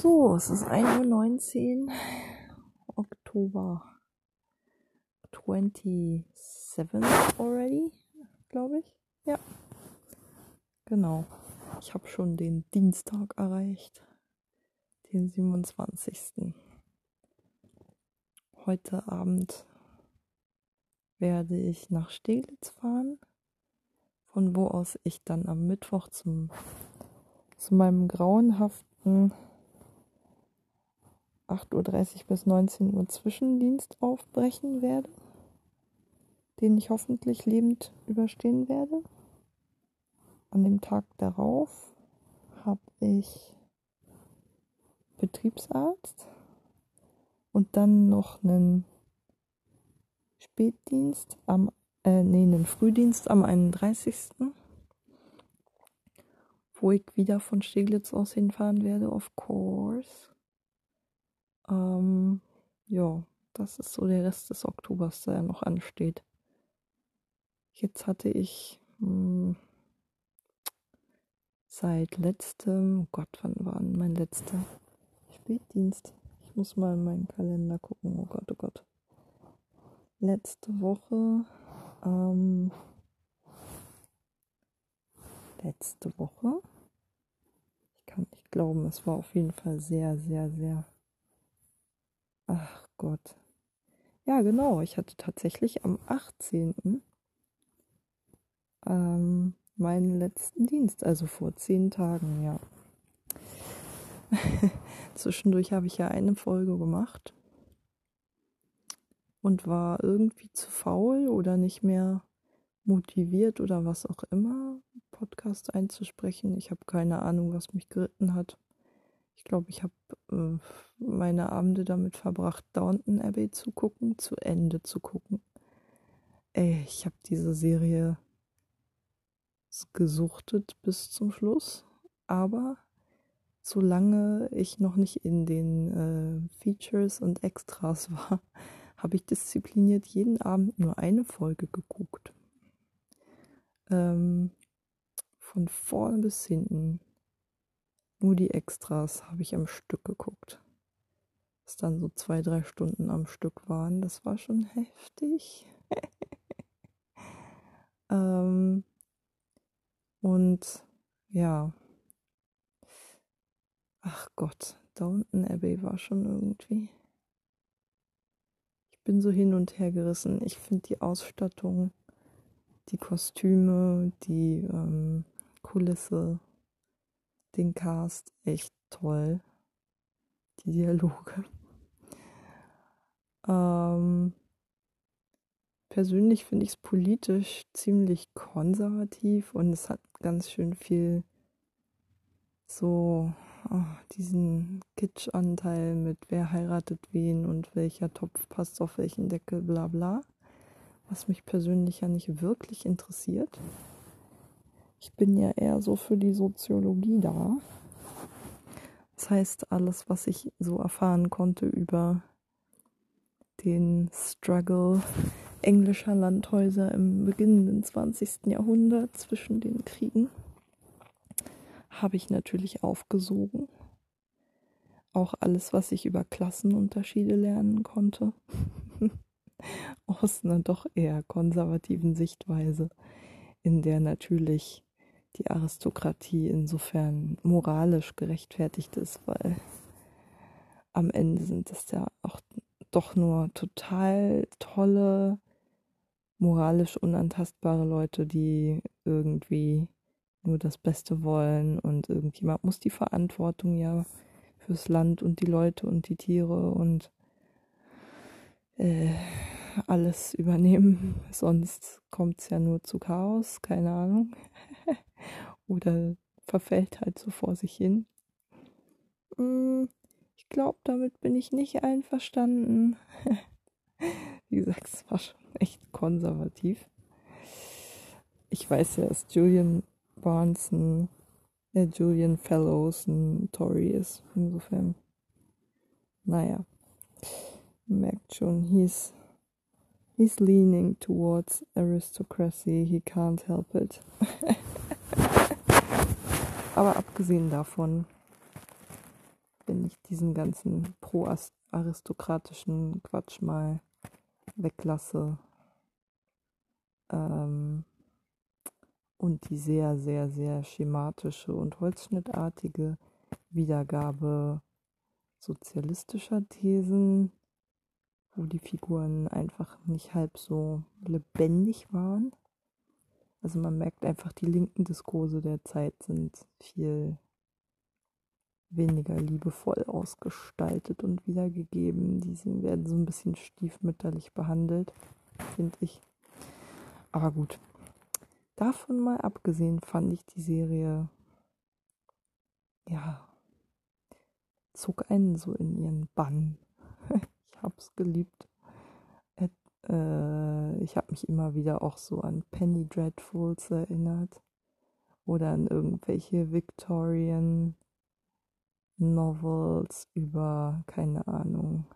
So, es ist 1.19 Uhr, Oktober 27th already, glaube ich. Ja, genau. Ich habe schon den Dienstag erreicht, den 27. Heute Abend werde ich nach Steglitz fahren, von wo aus ich dann am Mittwoch zum, zu meinem grauenhaften 8.30 Uhr bis 19 Uhr Zwischendienst aufbrechen werde, den ich hoffentlich lebend überstehen werde. An dem Tag darauf habe ich Betriebsarzt und dann noch einen Spätdienst am, äh, nee, einen Frühdienst am 31. Wo ich wieder von Steglitz aus hinfahren werde, of course. Ähm, ja, das ist so der Rest des Oktobers, der noch ansteht. Jetzt hatte ich mh, hm, seit letztem, oh Gott, wann war mein letzter Spätdienst? Ich muss mal in meinen Kalender gucken, oh Gott, oh Gott. Letzte Woche, ähm, letzte Woche, ich kann nicht glauben, es war auf jeden Fall sehr, sehr, sehr Ach Gott. Ja, genau. Ich hatte tatsächlich am 18. Ähm, meinen letzten Dienst, also vor zehn Tagen, ja. Zwischendurch habe ich ja eine Folge gemacht und war irgendwie zu faul oder nicht mehr motiviert oder was auch immer, Podcast einzusprechen. Ich habe keine Ahnung, was mich geritten hat. Ich glaube, ich habe äh, meine Abende damit verbracht, Downton Abbey zu gucken, zu Ende zu gucken. Ey, ich habe diese Serie gesuchtet bis zum Schluss, aber solange ich noch nicht in den äh, Features und Extras war, habe ich diszipliniert jeden Abend nur eine Folge geguckt. Ähm, von vorne bis hinten nur die Extras habe ich am Stück geguckt. Was dann so zwei, drei Stunden am Stück waren. Das war schon heftig. ähm, und ja. Ach Gott, Downton Abbey war schon irgendwie. Ich bin so hin und her gerissen. Ich finde die Ausstattung, die Kostüme, die ähm, Kulisse den Cast echt toll. Die Dialoge. Ähm, persönlich finde ich es politisch ziemlich konservativ und es hat ganz schön viel so oh, diesen Kitschanteil mit wer heiratet wen und welcher Topf passt auf welchen Deckel, bla bla. Was mich persönlich ja nicht wirklich interessiert. Ich bin ja eher so für die Soziologie da. Das heißt, alles, was ich so erfahren konnte über den Struggle englischer Landhäuser im beginnenden 20. Jahrhundert zwischen den Kriegen, habe ich natürlich aufgesogen. Auch alles, was ich über Klassenunterschiede lernen konnte. Aus einer doch eher konservativen Sichtweise, in der natürlich die Aristokratie insofern moralisch gerechtfertigt ist, weil am Ende sind es ja auch doch nur total tolle, moralisch unantastbare Leute, die irgendwie nur das Beste wollen und irgendjemand muss die Verantwortung ja fürs Land und die Leute und die Tiere und äh, alles übernehmen, sonst kommt es ja nur zu Chaos, keine Ahnung. Oder verfällt halt so vor sich hin. Hm, ich glaube, damit bin ich nicht einverstanden. Wie gesagt, es war schon echt konservativ. Ich weiß ja, dass Julian Barnes ein, äh, Julian Fellows ein Tory ist. Insofern, naja, merkt schon, he's, he's leaning towards aristocracy. He can't help it. Aber abgesehen davon, wenn ich diesen ganzen pro-aristokratischen Quatsch mal weglasse ähm, und die sehr, sehr, sehr schematische und holzschnittartige Wiedergabe sozialistischer Thesen, wo die Figuren einfach nicht halb so lebendig waren. Also man merkt einfach, die linken Diskurse der Zeit sind viel weniger liebevoll ausgestaltet und wiedergegeben. Die werden so ein bisschen stiefmütterlich behandelt, finde ich. Aber gut. Davon mal abgesehen fand ich die Serie, ja, zog einen so in ihren Bann. ich hab's geliebt. Äh, ich habe mich immer wieder auch so an Penny Dreadfuls erinnert. Oder an irgendwelche Victorian Novels über, keine Ahnung,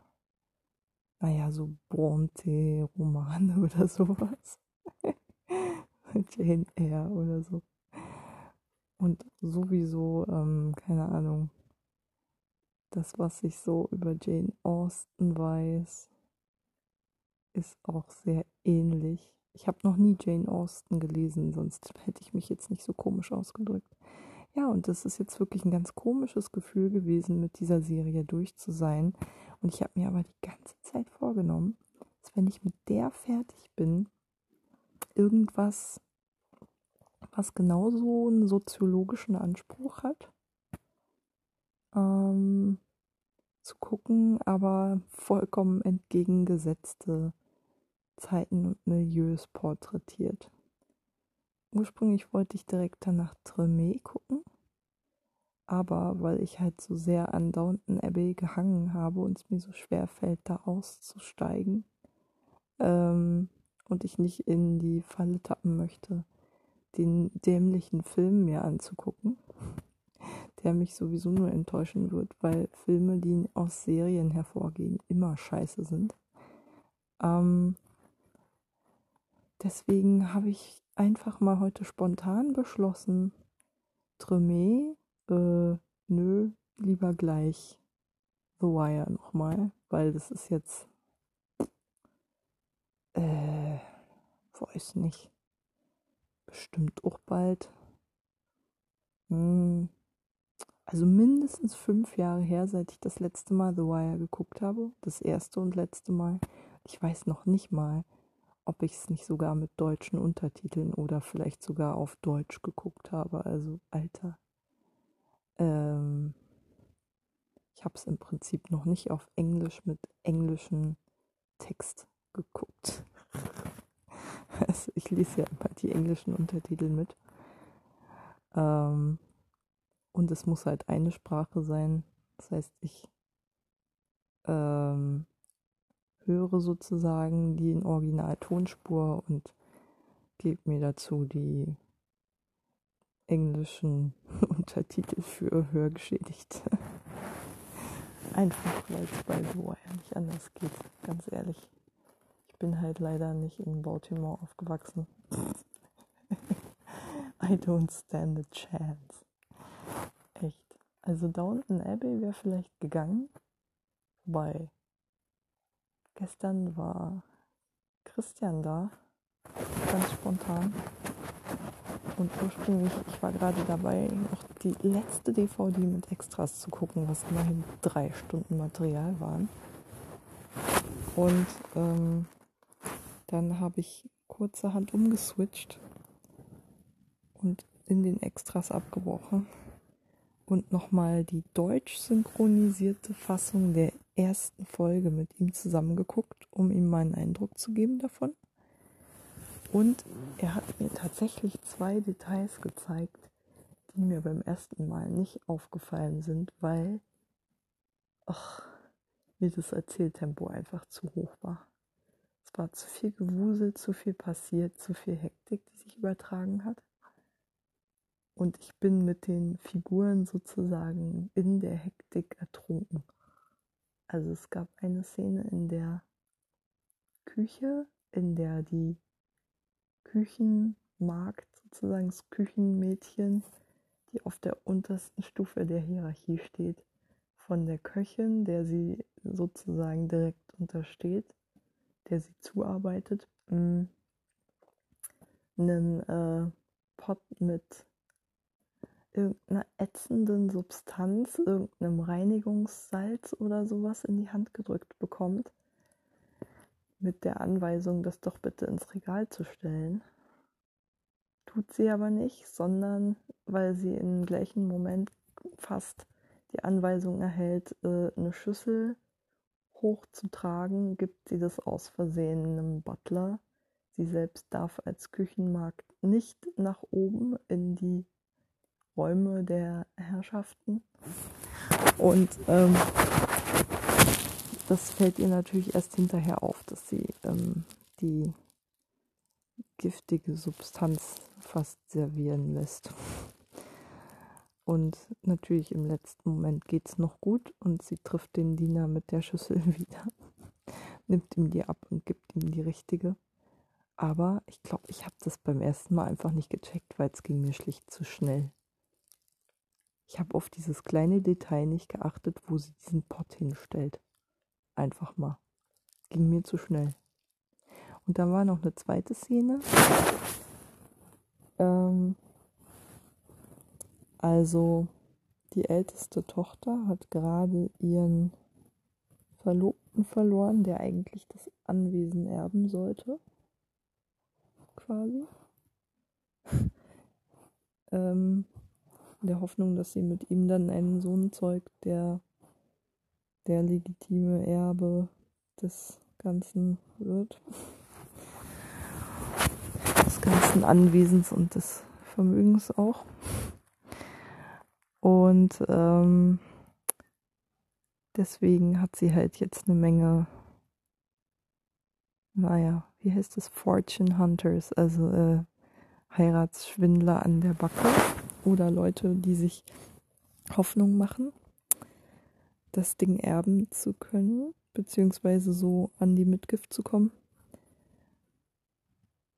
naja, so Bronte-Romane oder sowas. Jane Eyre oder so. Und sowieso, ähm, keine Ahnung, das, was ich so über Jane Austen weiß, ist auch sehr ähnlich. Ich habe noch nie Jane Austen gelesen, sonst hätte ich mich jetzt nicht so komisch ausgedrückt. Ja, und das ist jetzt wirklich ein ganz komisches Gefühl gewesen, mit dieser Serie durch zu sein. Und ich habe mir aber die ganze Zeit vorgenommen, dass wenn ich mit der fertig bin, irgendwas, was genauso einen soziologischen Anspruch hat, ähm, zu gucken, aber vollkommen entgegengesetzte Zeiten und Milieus porträtiert. Ursprünglich wollte ich direkt danach Tremé gucken, aber weil ich halt so sehr an Downton Abbey gehangen habe und es mir so schwer fällt, da auszusteigen ähm, und ich nicht in die Falle tappen möchte, den dämlichen Film mir anzugucken, der mich sowieso nur enttäuschen wird, weil Filme, die aus Serien hervorgehen, immer scheiße sind. Ähm, deswegen habe ich einfach mal heute spontan beschlossen, Tremé, äh, nö, lieber gleich The Wire nochmal, weil das ist jetzt, äh, weiß nicht, bestimmt auch bald, hm, also mindestens fünf Jahre her, seit ich das letzte Mal The Wire geguckt habe, das erste und letzte Mal. Ich weiß noch nicht mal, ob ich es nicht sogar mit deutschen Untertiteln oder vielleicht sogar auf Deutsch geguckt habe. Also, Alter. Ähm, ich habe es im Prinzip noch nicht auf Englisch mit englischem Text geguckt. also ich lese ja immer die englischen Untertitel mit. Ähm, und es muss halt eine Sprache sein. Das heißt, ich ähm, höre sozusagen die in Originaltonspur und gebe mir dazu die englischen Untertitel für Hörgeschädigte. Einfach weil es bei The Wire nicht anders geht, ganz ehrlich. Ich bin halt leider nicht in Baltimore aufgewachsen. I don't stand a chance. Echt. Also Downton Abbey wäre vielleicht gegangen, wobei Gestern war Christian da, ganz spontan. Und ursprünglich, ich war gerade dabei, noch die letzte DVD mit Extras zu gucken, was immerhin drei Stunden Material waren. Und ähm, dann habe ich kurzerhand umgeswitcht und in den Extras abgebrochen und nochmal die deutsch synchronisierte Fassung der ersten Folge mit ihm zusammengeguckt, um ihm meinen Eindruck zu geben davon. Und er hat mir tatsächlich zwei Details gezeigt, die mir beim ersten Mal nicht aufgefallen sind, weil ach, mir das Erzähltempo einfach zu hoch war. Es war zu viel Gewusel, zu viel passiert, zu viel Hektik, die sich übertragen hat. Und ich bin mit den Figuren sozusagen in der Hektik ertrunken. Also es gab eine Szene in der Küche, in der die Küchenmagd, sozusagen das Küchenmädchen, die auf der untersten Stufe der Hierarchie steht, von der Köchin, der sie sozusagen direkt untersteht, der sie zuarbeitet, einen äh, Pot mit irgendeiner ätzenden Substanz, irgendeinem Reinigungssalz oder sowas in die Hand gedrückt bekommt, mit der Anweisung, das doch bitte ins Regal zu stellen. Tut sie aber nicht, sondern weil sie im gleichen Moment fast die Anweisung erhält, äh, eine Schüssel hochzutragen, gibt sie das aus Versehen einem Butler. Sie selbst darf als Küchenmarkt nicht nach oben in die Räume der Herrschaften. Und ähm, das fällt ihr natürlich erst hinterher auf, dass sie ähm, die giftige Substanz fast servieren lässt. Und natürlich im letzten Moment geht es noch gut und sie trifft den Diener mit der Schüssel wieder, nimmt ihm die ab und gibt ihm die richtige. Aber ich glaube, ich habe das beim ersten Mal einfach nicht gecheckt, weil es ging mir schlicht zu schnell. Ich habe auf dieses kleine Detail nicht geachtet, wo sie diesen Pott hinstellt. Einfach mal. Ging mir zu schnell. Und dann war noch eine zweite Szene. Ähm, also die älteste Tochter hat gerade ihren Verlobten verloren, der eigentlich das Anwesen erben sollte. Quasi. ähm, in der Hoffnung, dass sie mit ihm dann einen Sohn zeugt, der der legitime Erbe des Ganzen wird. Des ganzen Anwesens und des Vermögens auch. Und ähm, deswegen hat sie halt jetzt eine Menge, naja, wie heißt das? Fortune Hunters, also äh, Heiratsschwindler an der Backe oder Leute, die sich Hoffnung machen, das Ding erben zu können, beziehungsweise so an die Mitgift zu kommen.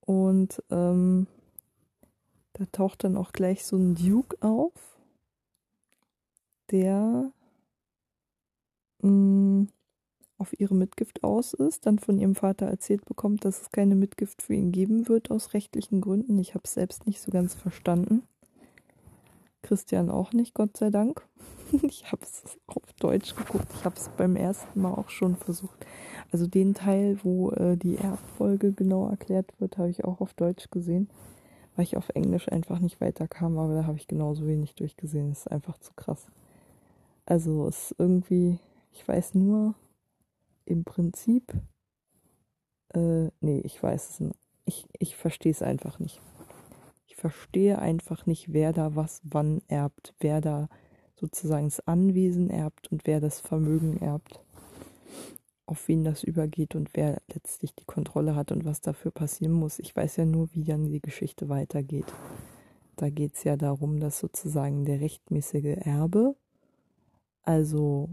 Und ähm, da taucht dann auch gleich so ein Duke auf, der mm, auf ihre Mitgift aus ist, dann von ihrem Vater erzählt bekommt, dass es keine Mitgift für ihn geben wird aus rechtlichen Gründen. Ich habe es selbst nicht so ganz verstanden. Christian auch nicht, Gott sei Dank. Ich habe es auf Deutsch geguckt. Ich habe es beim ersten Mal auch schon versucht. Also den Teil, wo äh, die Erbfolge genau erklärt wird, habe ich auch auf Deutsch gesehen, weil ich auf Englisch einfach nicht weiterkam, aber da habe ich genauso wenig durchgesehen. Das ist einfach zu krass. Also es ist irgendwie, ich weiß nur im Prinzip, äh, nee, ich weiß es nicht. Ich, ich verstehe es einfach nicht. Verstehe einfach nicht, wer da was wann erbt, wer da sozusagen das Anwesen erbt und wer das Vermögen erbt, auf wen das übergeht und wer letztlich die Kontrolle hat und was dafür passieren muss. Ich weiß ja nur, wie dann die Geschichte weitergeht. Da geht es ja darum, dass sozusagen der rechtmäßige Erbe, also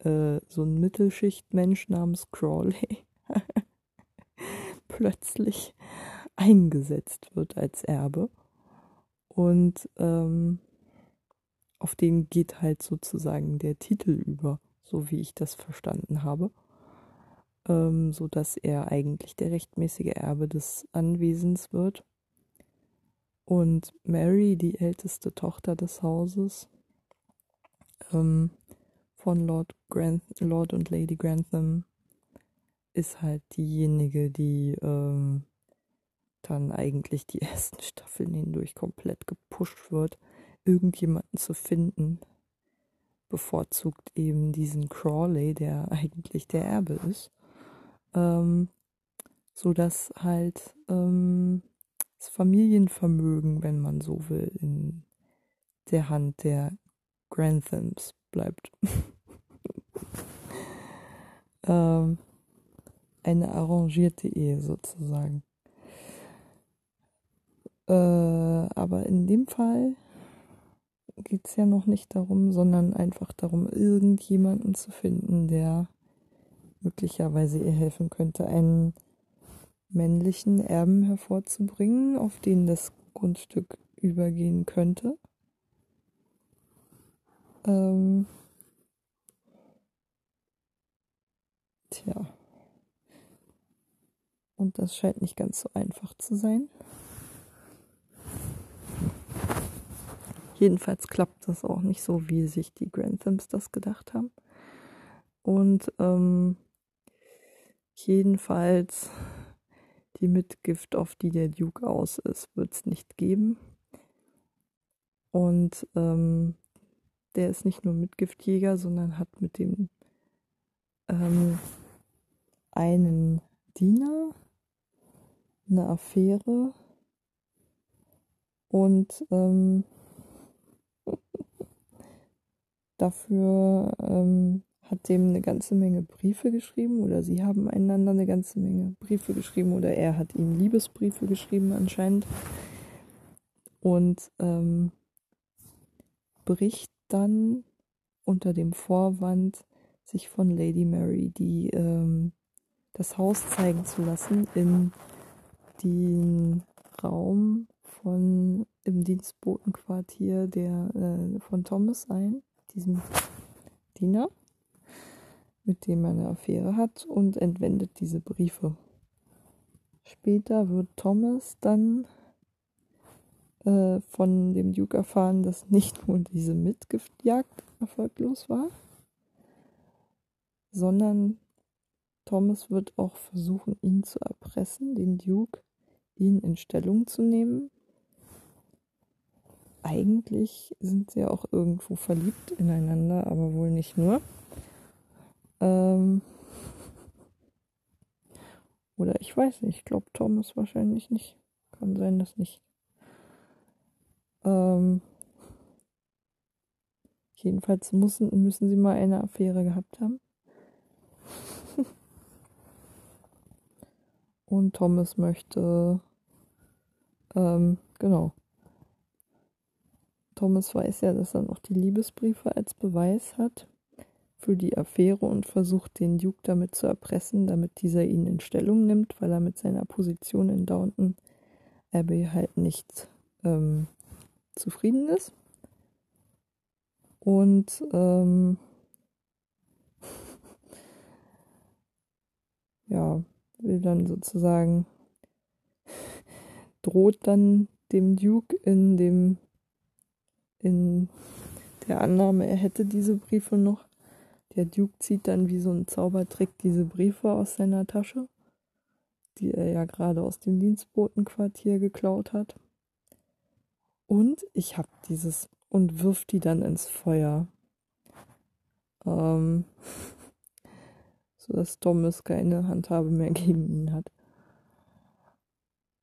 äh, so ein Mittelschichtmensch namens Crawley, plötzlich eingesetzt wird als Erbe. Und ähm, auf den geht halt sozusagen der Titel über, so wie ich das verstanden habe. Ähm, so dass er eigentlich der rechtmäßige Erbe des Anwesens wird. Und Mary, die älteste Tochter des Hauses, ähm, von Lord, Granth Lord und Lady Grantham, ist halt diejenige, die ähm, dann eigentlich die ersten Staffeln hindurch komplett gepusht wird, irgendjemanden zu finden. Bevorzugt eben diesen Crawley, der eigentlich der Erbe ist. Ähm, so dass halt ähm, das Familienvermögen, wenn man so will, in der Hand der Granthams bleibt. ähm, eine arrangierte Ehe sozusagen. Äh, aber in dem Fall geht es ja noch nicht darum, sondern einfach darum, irgendjemanden zu finden, der möglicherweise ihr helfen könnte, einen männlichen Erben hervorzubringen, auf den das Grundstück übergehen könnte. Ähm, tja. Und das scheint nicht ganz so einfach zu sein. Jedenfalls klappt das auch nicht so, wie sich die Granthams das gedacht haben. Und ähm, jedenfalls die Mitgift, auf die der Duke aus ist, wird es nicht geben. Und ähm, der ist nicht nur Mitgiftjäger, sondern hat mit dem ähm, einen Diener eine Affäre und ähm, dafür ähm, hat dem eine ganze Menge Briefe geschrieben oder sie haben einander eine ganze Menge Briefe geschrieben oder er hat ihm Liebesbriefe geschrieben anscheinend. Und ähm, bricht dann unter dem Vorwand, sich von Lady Mary die ähm, das Haus zeigen zu lassen in den Raum von im Dienstbotenquartier der äh, von Thomas ein, diesem Diener mit dem er eine Affäre hat und entwendet diese Briefe. Später wird Thomas dann äh, von dem Duke erfahren, dass nicht nur diese Mitgiftjagd erfolglos war, sondern Thomas wird auch versuchen, ihn zu erpressen, den Duke, ihn in Stellung zu nehmen. Eigentlich sind sie auch irgendwo verliebt ineinander, aber wohl nicht nur. Ähm oder ich weiß nicht, ich glaube Thomas wahrscheinlich nicht. Kann sein, dass nicht. Ähm jedenfalls müssen, müssen sie mal eine Affäre gehabt haben. Und Thomas möchte, ähm, genau. Thomas weiß ja, dass er noch die Liebesbriefe als Beweis hat für die Affäre und versucht den Duke damit zu erpressen, damit dieser ihn in Stellung nimmt, weil er mit seiner Position in Downton Abbey halt nicht ähm, zufrieden ist. Und ähm, ja, will dann sozusagen droht dann dem Duke in dem in der Annahme, er hätte diese Briefe noch der Duke zieht dann wie so ein Zaubertrick diese Briefe aus seiner Tasche, die er ja gerade aus dem Dienstbotenquartier geklaut hat. Und ich hab dieses und wirft die dann ins Feuer. Ähm, so dass Thomas keine Handhabe mehr gegen ihn hat.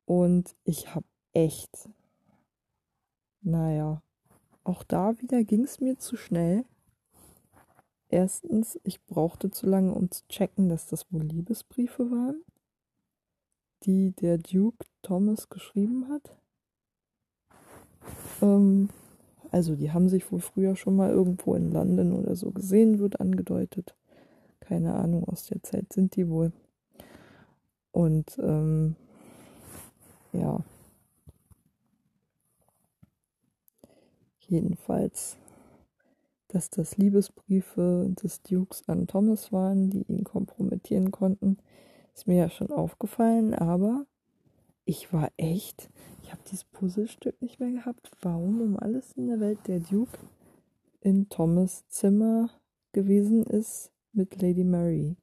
Und ich hab echt, naja, auch da wieder ging es mir zu schnell. Erstens, ich brauchte zu lange, um zu checken, dass das wohl Liebesbriefe waren, die der Duke Thomas geschrieben hat. Ähm, also die haben sich wohl früher schon mal irgendwo in London oder so gesehen, wird angedeutet. Keine Ahnung, aus der Zeit sind die wohl. Und ähm, ja. Jedenfalls dass das Liebesbriefe des Dukes an Thomas waren, die ihn kompromittieren konnten, ist mir ja schon aufgefallen, aber ich war echt, ich habe dieses Puzzlestück nicht mehr gehabt. Warum um alles in der Welt der Duke in Thomas Zimmer gewesen ist mit Lady Mary?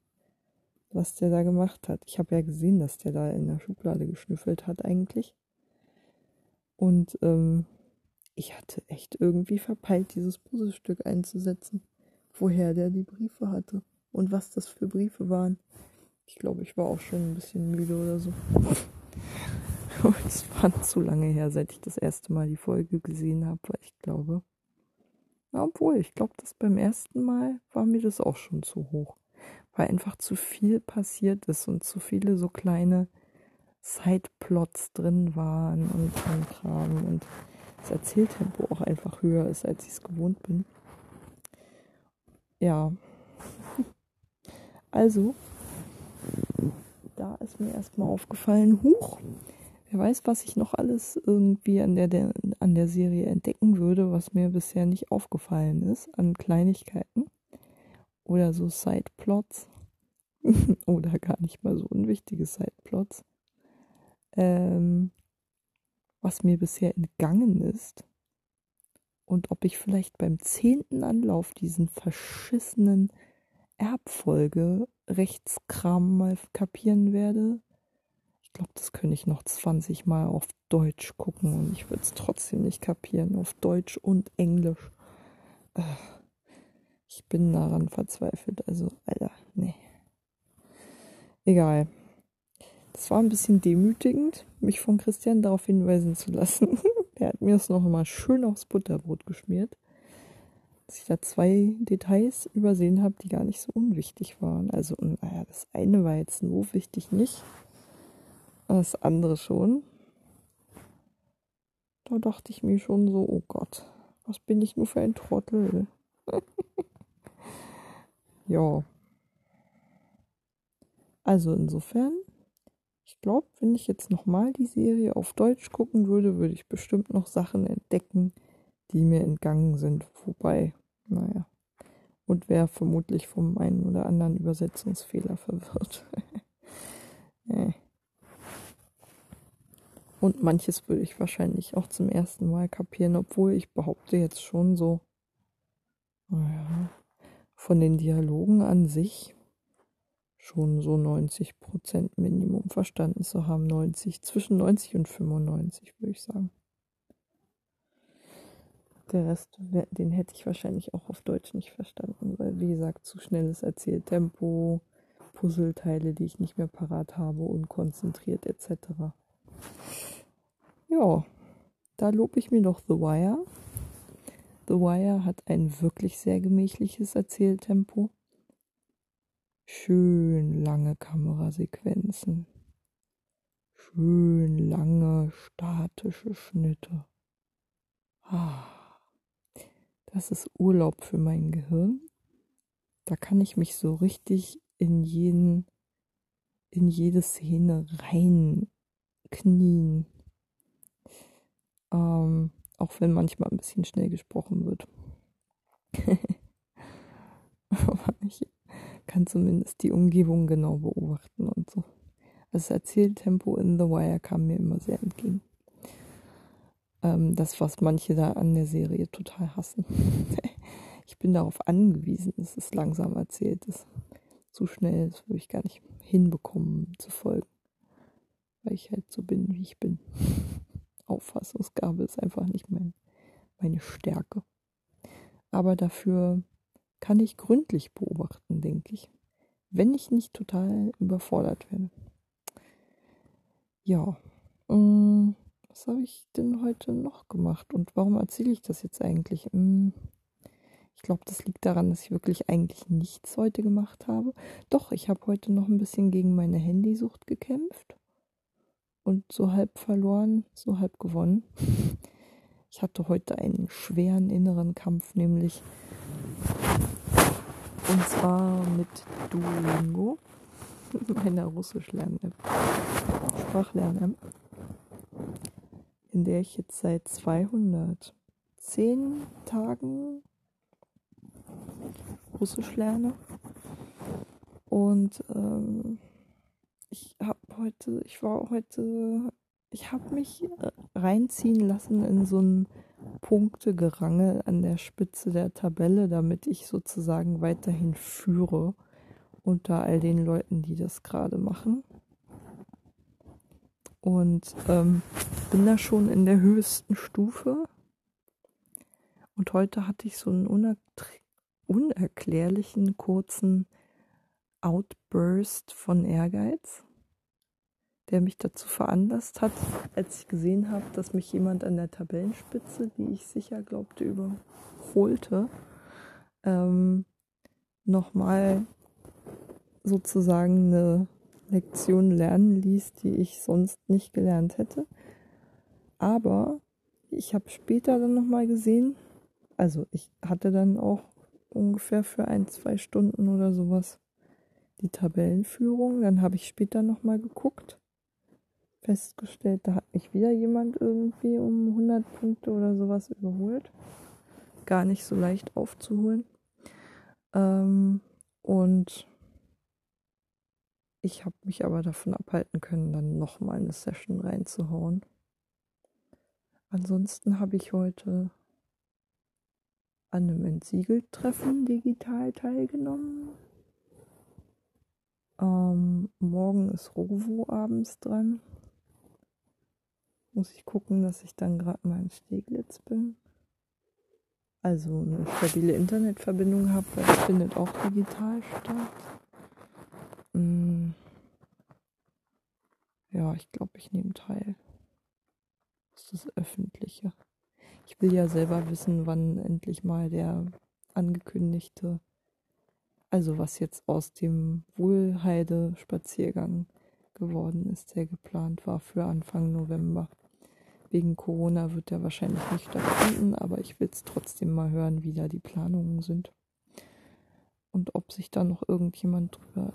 Was der da gemacht hat. Ich habe ja gesehen, dass der da in der Schublade geschnüffelt hat eigentlich. Und ähm, ich hatte echt irgendwie verpeilt, dieses Puzzlestück einzusetzen, woher der die Briefe hatte und was das für Briefe waren. Ich glaube, ich war auch schon ein bisschen müde oder so. es war zu lange her, seit ich das erste Mal die Folge gesehen habe, weil ich glaube, obwohl, ich glaube, das beim ersten Mal war mir das auch schon zu hoch. Weil einfach zu viel passiert ist und zu viele so kleine Sideplots drin waren und so Kram und das Erzähltempo auch einfach höher ist, als ich es gewohnt bin. Ja. Also, da ist mir erstmal aufgefallen, huch, wer weiß, was ich noch alles irgendwie an der, der, an der Serie entdecken würde, was mir bisher nicht aufgefallen ist, an Kleinigkeiten oder so Sideplots oder gar nicht mal so unwichtige Sideplots. ähm, was mir bisher entgangen ist und ob ich vielleicht beim zehnten Anlauf diesen verschissenen Erbfolge Rechtskram mal kapieren werde. Ich glaube, das könnte ich noch 20 Mal auf Deutsch gucken und ich würde es trotzdem nicht kapieren. Auf Deutsch und Englisch. Ich bin daran verzweifelt. Also, Alter, nee. Egal. Das war ein bisschen demütigend, mich von Christian darauf hinweisen zu lassen. er hat mir das noch mal schön aufs Butterbrot geschmiert. Dass ich da zwei Details übersehen habe, die gar nicht so unwichtig waren. Also, naja, das eine war jetzt so wichtig nicht. Das andere schon. Da dachte ich mir schon so, oh Gott, was bin ich nur für ein Trottel. ja. Also insofern glaube, wenn ich jetzt nochmal die Serie auf Deutsch gucken würde, würde ich bestimmt noch Sachen entdecken, die mir entgangen sind. Wobei, naja. Und wäre vermutlich vom einen oder anderen Übersetzungsfehler verwirrt. äh. Und manches würde ich wahrscheinlich auch zum ersten Mal kapieren, obwohl ich behaupte jetzt schon so, naja, von den Dialogen an sich schon so 90 Prozent Minimum verstanden zu haben. 90, zwischen 90 und 95 würde ich sagen. Der Rest, den hätte ich wahrscheinlich auch auf Deutsch nicht verstanden, weil, wie gesagt, zu schnelles Erzähltempo, Puzzleteile, die ich nicht mehr parat habe, unkonzentriert etc. Ja, da lobe ich mir doch The Wire. The Wire hat ein wirklich sehr gemächliches Erzähltempo. Schön lange Kamerasequenzen. Schön lange statische Schnitte. Ah, das ist Urlaub für mein Gehirn. Da kann ich mich so richtig in jeden, in jede Szene reinknien. Ähm, auch wenn manchmal ein bisschen schnell gesprochen wird. Aber ich kann zumindest die Umgebung genau beobachten und so. Das Erzähltempo in The Wire kam mir immer sehr entgegen. Ähm, das, was manche da an der Serie total hassen. ich bin darauf angewiesen, dass es langsam erzählt ist. Zu schnell, das würde ich gar nicht hinbekommen zu folgen. Weil ich halt so bin, wie ich bin. Auffassungsgabe ist einfach nicht mein, meine Stärke. Aber dafür kann ich gründlich beobachten, denke ich. Wenn ich nicht total überfordert werde. Ja, ähm, was habe ich denn heute noch gemacht und warum erzähle ich das jetzt eigentlich? Ähm, ich glaube, das liegt daran, dass ich wirklich eigentlich nichts heute gemacht habe. Doch, ich habe heute noch ein bisschen gegen meine Handysucht gekämpft und so halb verloren, so halb gewonnen. Ich hatte heute einen schweren inneren Kampf, nämlich und zwar mit Duolingo, meiner Russisch-Lern-App, Sprachlern-App, in der ich jetzt seit 210 Tagen Russisch lerne. Und ähm, ich habe heute, ich war heute, ich habe mich äh, reinziehen lassen in so ein Punktegerangel an der Spitze der Tabelle, damit ich sozusagen weiterhin führe unter all den Leuten, die das gerade machen. Und ähm, bin da schon in der höchsten Stufe. Und heute hatte ich so einen uner unerklärlichen kurzen Outburst von Ehrgeiz der mich dazu veranlasst hat, als ich gesehen habe, dass mich jemand an der Tabellenspitze, die ich sicher glaubte, überholte, ähm, nochmal sozusagen eine Lektion lernen ließ, die ich sonst nicht gelernt hätte. Aber ich habe später dann nochmal gesehen, also ich hatte dann auch ungefähr für ein, zwei Stunden oder sowas die Tabellenführung. Dann habe ich später nochmal geguckt festgestellt, da hat mich wieder jemand irgendwie um 100 Punkte oder sowas überholt. Gar nicht so leicht aufzuholen. Ähm, und Ich habe mich aber davon abhalten können, dann nochmal eine Session reinzuhauen. Ansonsten habe ich heute an einem Entsiegelt-Treffen digital teilgenommen. Ähm, morgen ist Rovo abends dran. Muss ich gucken, dass ich dann gerade mal in Steglitz bin. Also eine stabile Internetverbindung habe, weil das findet auch digital statt. Hm. Ja, ich glaube, ich nehme teil. Das ist das Öffentliche. Ich will ja selber wissen, wann endlich mal der angekündigte, also was jetzt aus dem Wohlheide-Spaziergang geworden ist, der geplant war für Anfang November. Wegen Corona wird der wahrscheinlich nicht stattfinden, aber ich will es trotzdem mal hören, wie da die Planungen sind. Und ob sich da noch irgendjemand drüber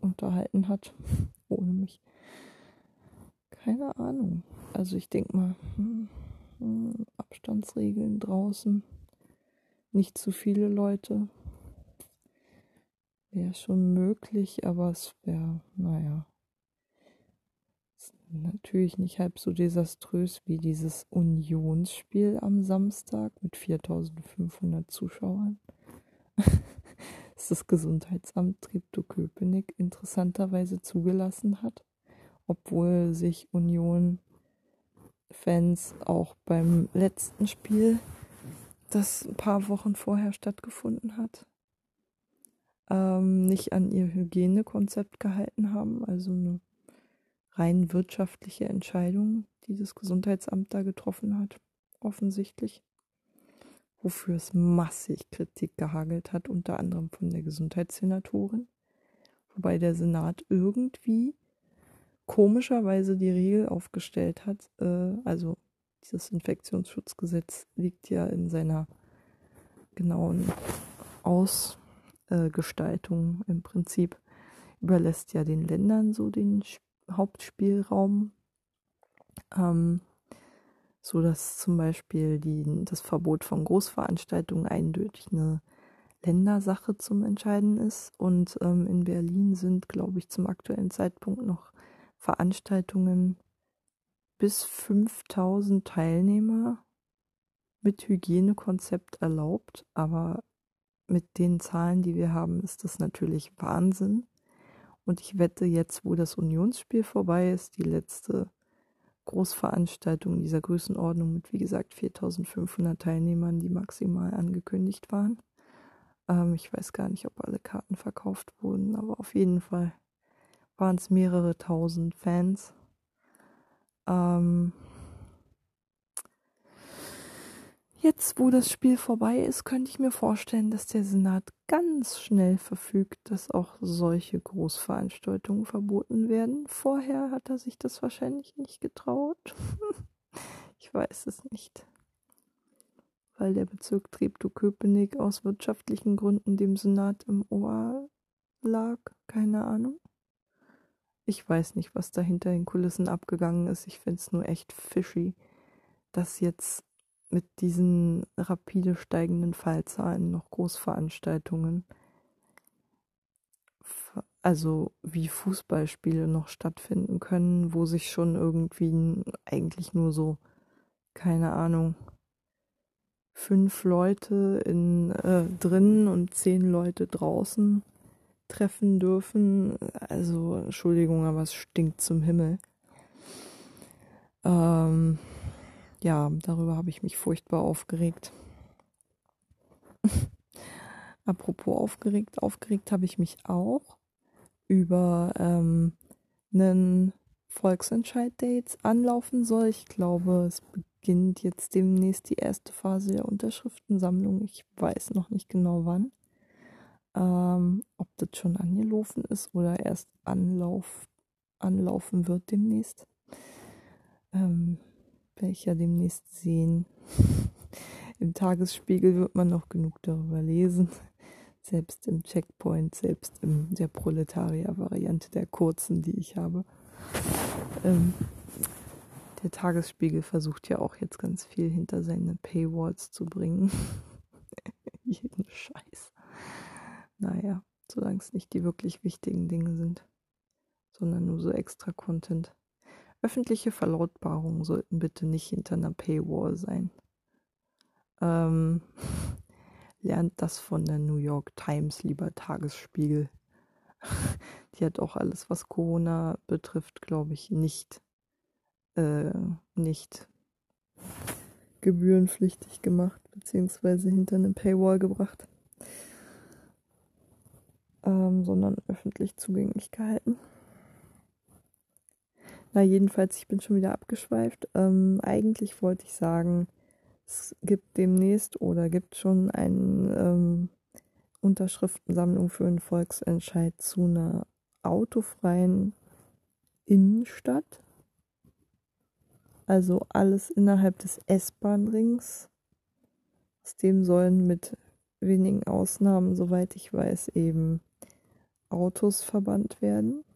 unterhalten hat, ohne mich. Keine Ahnung. Also ich denke mal, hm, hm, Abstandsregeln draußen, nicht zu viele Leute. Wäre schon möglich, aber es wäre, naja, natürlich nicht halb so desaströs wie dieses Unionsspiel am Samstag mit 4500 Zuschauern. das das Gesundheitsamt Treptow-Köpenick interessanterweise zugelassen hat, obwohl sich Union Fans auch beim letzten Spiel, das ein paar Wochen vorher stattgefunden hat, ähm, nicht an ihr Hygienekonzept gehalten haben. Also eine rein wirtschaftliche Entscheidung, die das Gesundheitsamt da getroffen hat, offensichtlich. Wofür es massig Kritik gehagelt hat, unter anderem von der Gesundheitssenatorin. Wobei der Senat irgendwie komischerweise die Regel aufgestellt hat, äh, also dieses Infektionsschutzgesetz liegt ja in seiner genauen Ausgestaltung im Prinzip, überlässt ja den Ländern so den Hauptspielraum, ähm, so dass zum Beispiel die, das Verbot von Großveranstaltungen eindeutig eine Ländersache zum Entscheiden ist. Und ähm, in Berlin sind, glaube ich, zum aktuellen Zeitpunkt noch Veranstaltungen bis 5000 Teilnehmer mit Hygienekonzept erlaubt, aber mit den Zahlen, die wir haben, ist das natürlich Wahnsinn. Und ich wette, jetzt, wo das Unionsspiel vorbei ist, die letzte Großveranstaltung dieser Größenordnung mit, wie gesagt, 4500 Teilnehmern, die maximal angekündigt waren. Ähm, ich weiß gar nicht, ob alle Karten verkauft wurden, aber auf jeden Fall waren es mehrere tausend Fans. Ähm, Jetzt, wo das Spiel vorbei ist, könnte ich mir vorstellen, dass der Senat ganz schnell verfügt, dass auch solche Großveranstaltungen verboten werden. Vorher hat er sich das wahrscheinlich nicht getraut. ich weiß es nicht. Weil der Bezirk Treptow-Köpenick aus wirtschaftlichen Gründen dem Senat im Ohr lag. Keine Ahnung. Ich weiß nicht, was da hinter den Kulissen abgegangen ist. Ich finde es nur echt fishy, dass jetzt mit diesen rapide steigenden Fallzahlen noch Großveranstaltungen, also wie Fußballspiele noch stattfinden können, wo sich schon irgendwie eigentlich nur so, keine Ahnung, fünf Leute in äh, drinnen und zehn Leute draußen treffen dürfen. Also, Entschuldigung, aber es stinkt zum Himmel. Ähm, ja, darüber habe ich mich furchtbar aufgeregt. Apropos aufgeregt, aufgeregt habe ich mich auch über ähm, einen Volksentscheid, der jetzt anlaufen soll. Ich glaube, es beginnt jetzt demnächst die erste Phase der Unterschriftensammlung. Ich weiß noch nicht genau wann. Ähm, ob das schon angelaufen ist oder erst Anlauf, anlaufen wird demnächst. Ähm, werde ich ja demnächst sehen. Im Tagesspiegel wird man noch genug darüber lesen. Selbst im Checkpoint, selbst in der Proletarier-Variante der kurzen, die ich habe. Ähm, der Tagesspiegel versucht ja auch jetzt ganz viel hinter seine Paywalls zu bringen. Jeden Scheiß. Naja, solange es nicht die wirklich wichtigen Dinge sind. sondern nur so extra Content. Öffentliche Verlautbarungen sollten bitte nicht hinter einer Paywall sein. Ähm, lernt das von der New York Times, lieber Tagesspiegel. Die hat auch alles, was Corona betrifft, glaube ich, nicht, äh, nicht gebührenpflichtig gemacht, beziehungsweise hinter eine Paywall gebracht, ähm, sondern öffentlich zugänglich gehalten. Na, jedenfalls, ich bin schon wieder abgeschweift. Ähm, eigentlich wollte ich sagen, es gibt demnächst oder gibt schon eine ähm, Unterschriftensammlung für einen Volksentscheid zu einer autofreien Innenstadt. Also alles innerhalb des S-Bahn-Rings. Aus dem sollen mit wenigen Ausnahmen, soweit ich weiß, eben Autos verbannt werden.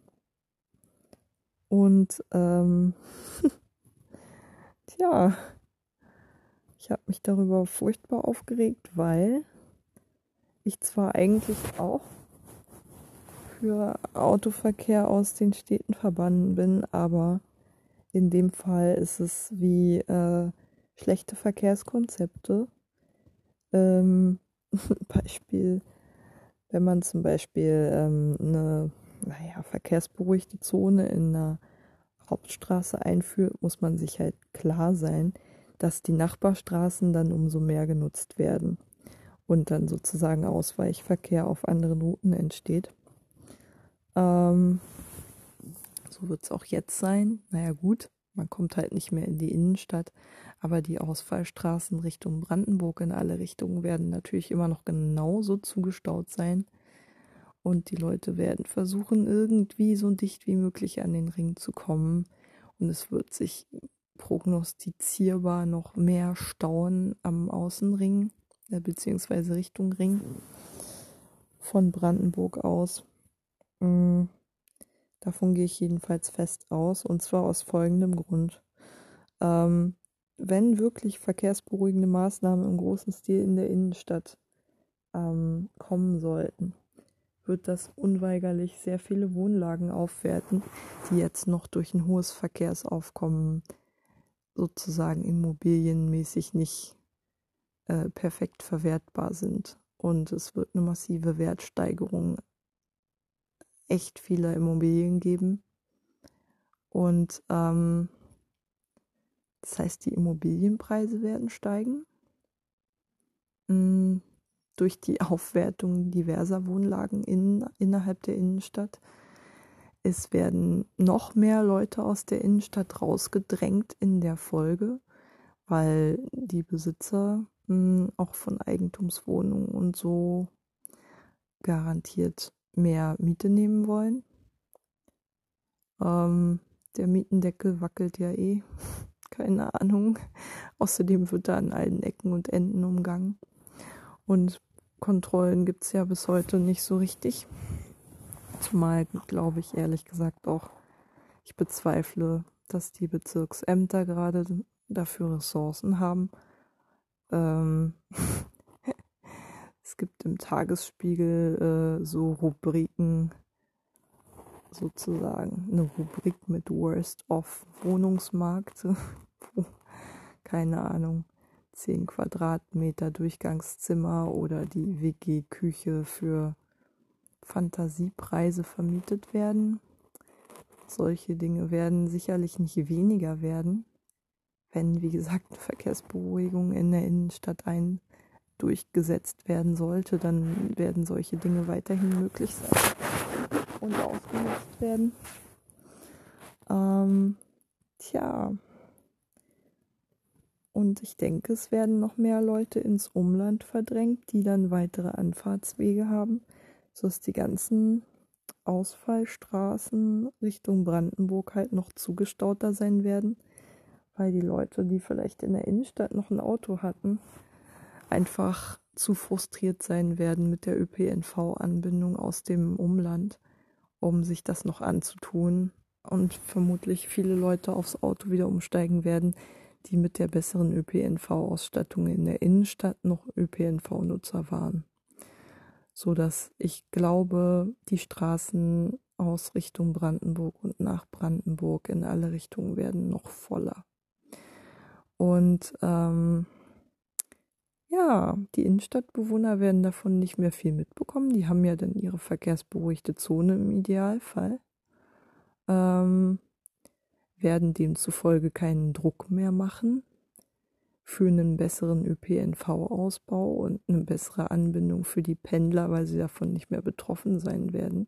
Und ähm, tja, ich habe mich darüber furchtbar aufgeregt, weil ich zwar eigentlich auch für Autoverkehr aus den Städten verbannen bin, aber in dem Fall ist es wie äh, schlechte Verkehrskonzepte. Ähm, Beispiel, wenn man zum Beispiel ähm, eine naja, verkehrsberuhigte Zone in einer Hauptstraße einführt, muss man sich halt klar sein, dass die Nachbarstraßen dann umso mehr genutzt werden und dann sozusagen Ausweichverkehr auf anderen Routen entsteht. Ähm, so wird es auch jetzt sein. Naja gut, man kommt halt nicht mehr in die Innenstadt, aber die Ausfallstraßen Richtung Brandenburg in alle Richtungen werden natürlich immer noch genauso zugestaut sein und die Leute werden versuchen, irgendwie so dicht wie möglich an den Ring zu kommen. Und es wird sich prognostizierbar noch mehr stauen am Außenring, äh, beziehungsweise Richtung Ring von Brandenburg aus. Mhm. Davon gehe ich jedenfalls fest aus. Und zwar aus folgendem Grund. Ähm, wenn wirklich verkehrsberuhigende Maßnahmen im großen Stil in der Innenstadt ähm, kommen sollten, wird das unweigerlich sehr viele Wohnlagen aufwerten, die jetzt noch durch ein hohes Verkehrsaufkommen sozusagen immobilienmäßig nicht äh, perfekt verwertbar sind. Und es wird eine massive Wertsteigerung echt vieler Immobilien geben. Und ähm, das heißt, die Immobilienpreise werden steigen. Mhm durch die Aufwertung diverser Wohnlagen in, innerhalb der Innenstadt. Es werden noch mehr Leute aus der Innenstadt rausgedrängt in der Folge, weil die Besitzer mh, hm, auch von Eigentumswohnungen und so garantiert mehr Miete nehmen wollen. Ähm, der Mietendeckel wackelt ja eh. Keine Ahnung. Außerdem wird er an allen Ecken und Enden umgangen. Und Kontrollen gibt es ja bis heute nicht so richtig. Zumal glaube ich ehrlich gesagt auch, ich bezweifle, dass die Bezirksämter gerade dafür Ressourcen haben. Ähm es gibt im Tagesspiegel äh, so Rubriken, sozusagen eine Rubrik mit Worst of Wohnungsmarkt. Keine Ahnung. 10 Quadratmeter Durchgangszimmer oder die WG-Küche für Fantasiepreise vermietet werden. Solche Dinge werden sicherlich nicht weniger werden, wenn, wie gesagt, Verkehrsberuhigung in der Innenstadt ein durchgesetzt werden sollte, dann werden solche Dinge weiterhin möglich sein und ausgenutzt werden. Ähm, tja, und ich denke, es werden noch mehr Leute ins Umland verdrängt, die dann weitere Anfahrtswege haben, sodass die ganzen Ausfallstraßen Richtung Brandenburg halt noch zugestauter sein werden, weil die Leute, die vielleicht in der Innenstadt noch ein Auto hatten, einfach zu frustriert sein werden mit der ÖPNV-Anbindung aus dem Umland, um sich das noch anzutun. Und vermutlich viele Leute aufs Auto wieder umsteigen werden, die mit der besseren ÖPNV-Ausstattung in der Innenstadt noch ÖPNV-Nutzer waren. so dass ich glaube, die Straßen aus Richtung Brandenburg und nach Brandenburg in alle Richtungen werden noch voller. Und ähm, ja, die Innenstadtbewohner werden davon nicht mehr viel mitbekommen. Die haben ja dann ihre verkehrsberuhigte Zone im Idealfall. Ähm, werden demzufolge keinen Druck mehr machen für einen besseren ÖPNV-Ausbau und eine bessere Anbindung für die Pendler, weil sie davon nicht mehr betroffen sein werden.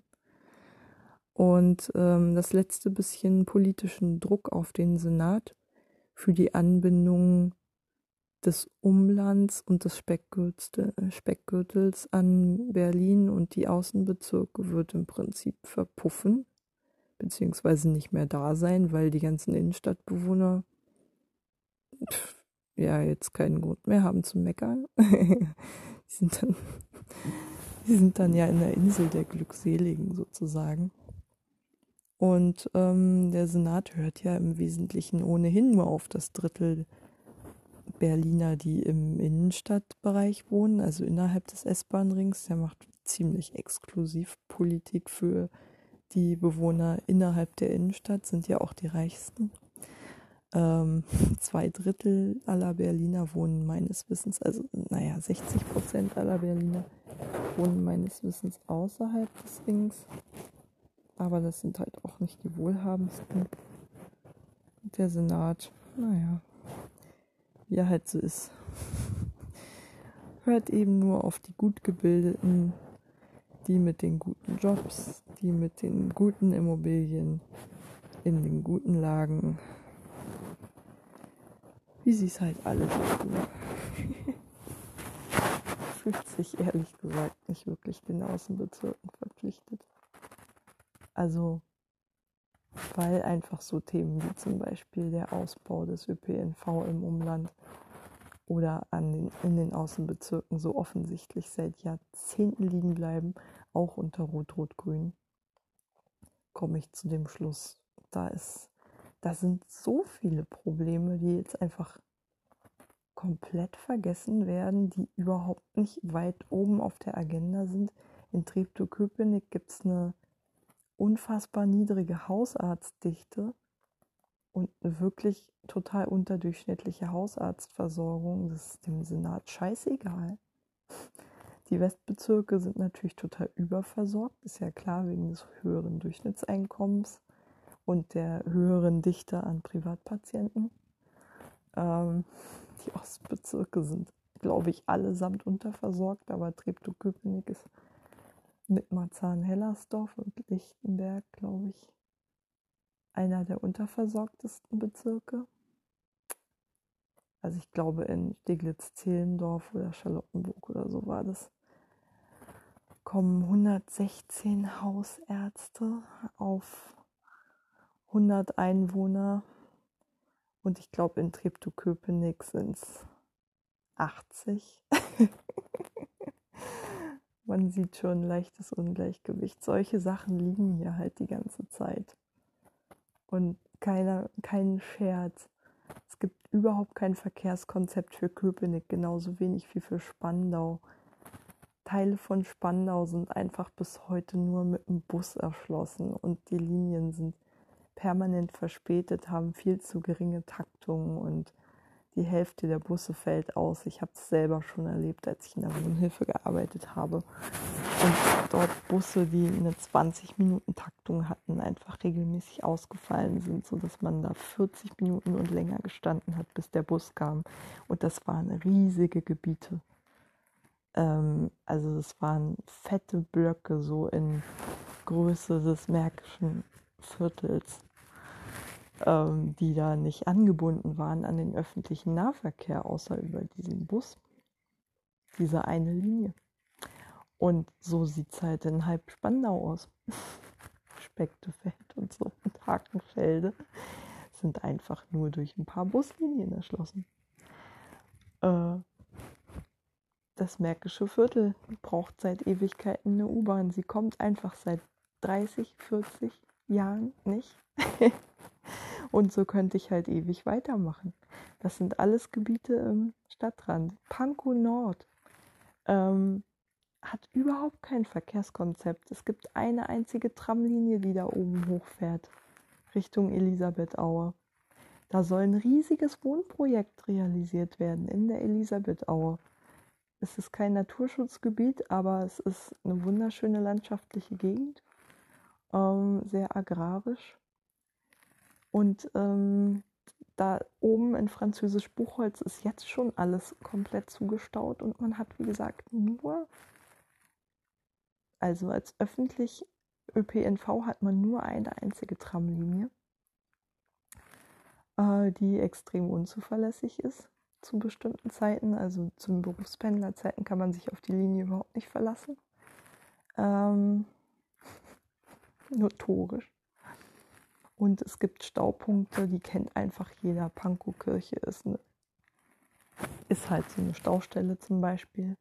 Und ähm, das letzte bisschen politischen Druck auf den Senat für die Anbindung des Umlands und des Speckgürtels an Berlin und die Außenbezirke wird im Prinzip verpuffen, beziehungsweise nicht mehr da sein, weil die ganzen Innenstadtbewohner ja jetzt keinen Grund mehr haben zu meckern. die, sind dann, die sind dann ja in der Insel der Glückseligen sozusagen. Und ähm, der Senat hört ja im Wesentlichen ohnehin nur auf das Drittel Berliner, die im Innenstadtbereich wohnen, also innerhalb des S-Bahn-Rings. Der macht ziemlich exklusiv Politik für die Bewohner innerhalb der Innenstadt, sind ja auch die reichsten. Ähm, zwei Drittel aller Berliner wohnen meines Wissens, also naja, 60 Prozent aller Berliner wohnen meines Wissens außerhalb des Rings. Aber das sind halt auch nicht die wohlhabendsten. Der Senat, naja, wie er halt so ist. Hört eben nur auf die gut gebildeten, die mit den guten Jobs, die mit den guten Immobilien in den guten Lagen wie sie es halt alle so tun. Fühlt sich ehrlich gesagt nicht wirklich den Außenbezirken verpflichtet. Also, weil einfach so Themen wie zum Beispiel der Ausbau des ÖPNV im Umland oder an den, in den Außenbezirken so offensichtlich seit Jahrzehnten liegen bleiben, auch unter Rot-Rot-Grün, komme ich zu dem Schluss, da ist da sind so viele Probleme, die jetzt einfach komplett vergessen werden, die überhaupt nicht weit oben auf der Agenda sind. In Treptow-Köpenick gibt es eine unfassbar niedrige Hausarztdichte und eine wirklich total unterdurchschnittliche Hausarztversorgung. Das ist dem Senat scheißegal. Die Westbezirke sind natürlich total überversorgt, ist ja klar, wegen des höheren Durchschnittseinkommens und der höheren Dichte an Privatpatienten. Ähm, die Ostbezirke sind, glaube ich, allesamt unterversorgt, aber Treptow-Köpenick ist mit Marzahn-Hellersdorf und Lichtenberg, glaube ich, einer der unterversorgtesten Bezirke. Also ich glaube in Steglitz-Zehlendorf oder Charlottenburg oder so war das, kommen 116 Hausärzte auf 100 Einwohner und ich glaube in Treptow-Köpenick sind es 80. Man sieht schon leichtes Ungleichgewicht. Solche Sachen liegen hier halt die ganze Zeit. Und keiner, kein Scherz. Es gibt überhaupt kein Verkehrskonzept für Köpenick, genauso wenig wie für Spandau. Teile von Spandau sind einfach bis heute nur mit dem Bus erschlossen und die Linien sind permanent verspätet, haben viel zu geringe Taktungen und die Hälfte der Busse fällt aus. Ich habe es selber schon erlebt, als ich in der Wohnhilfe gearbeitet habe. Und dort Busse, die eine 20-Minuten-Taktung hatten, einfach regelmäßig ausgefallen sind, sodass man da 40 Minuten und länger gestanden hat, bis der Bus kam. Und das waren riesige Gebiete. Ähm, also es waren fette Blöcke, so in Größe des Märkischen Viertels, ähm, die da nicht angebunden waren an den öffentlichen Nahverkehr, außer über diesen Bus, diese eine Linie. Und so sieht es halt in halb Spandau aus. Spektefeld und so und Hakenfelde sind einfach nur durch ein paar Buslinien erschlossen. Äh, das Märkische Viertel braucht seit Ewigkeiten eine U-Bahn. Sie kommt einfach seit 30, 40 Jahren nicht. Und so könnte ich halt ewig weitermachen. Das sind alles Gebiete im Stadtrand. Pankow Nord. Ähm, hat überhaupt kein Verkehrskonzept. Es gibt eine einzige Tramlinie, die da oben hochfährt, Richtung Elisabethaue. Da soll ein riesiges Wohnprojekt realisiert werden in der Elisabethaue. Es ist kein Naturschutzgebiet, aber es ist eine wunderschöne landschaftliche Gegend, ähm, sehr agrarisch. Und ähm, da oben in Französisch Buchholz ist jetzt schon alles komplett zugestaut und man hat, wie gesagt, nur, also als öffentlich ÖPNV hat man nur eine einzige Tramlinie, äh, die extrem unzuverlässig ist zu bestimmten Zeiten. Also zu Berufspendlerzeiten kann man sich auf die Linie überhaupt nicht verlassen. Ähm, notorisch. Und es gibt Staupunkte, die kennt einfach jeder. Pankow-Kirche ist, eine, ist halt so eine Staustelle zum Beispiel.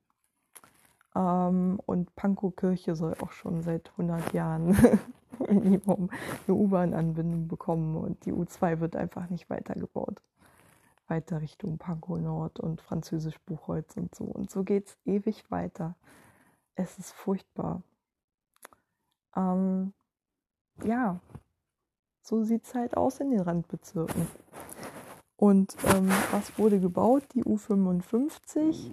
Ähm, und Pankow-Kirche soll auch schon seit 100 Jahren Minimum eine U-Bahn-Anbindung bekommen und die U2 wird einfach nicht weitergebaut. Weiter Richtung Pankow Nord und Französisch Buchholz und so. Und so geht es ewig weiter. Es ist furchtbar. Ähm, ja, so sieht es halt aus in den Randbezirken. Und ähm, was wurde gebaut? Die U55.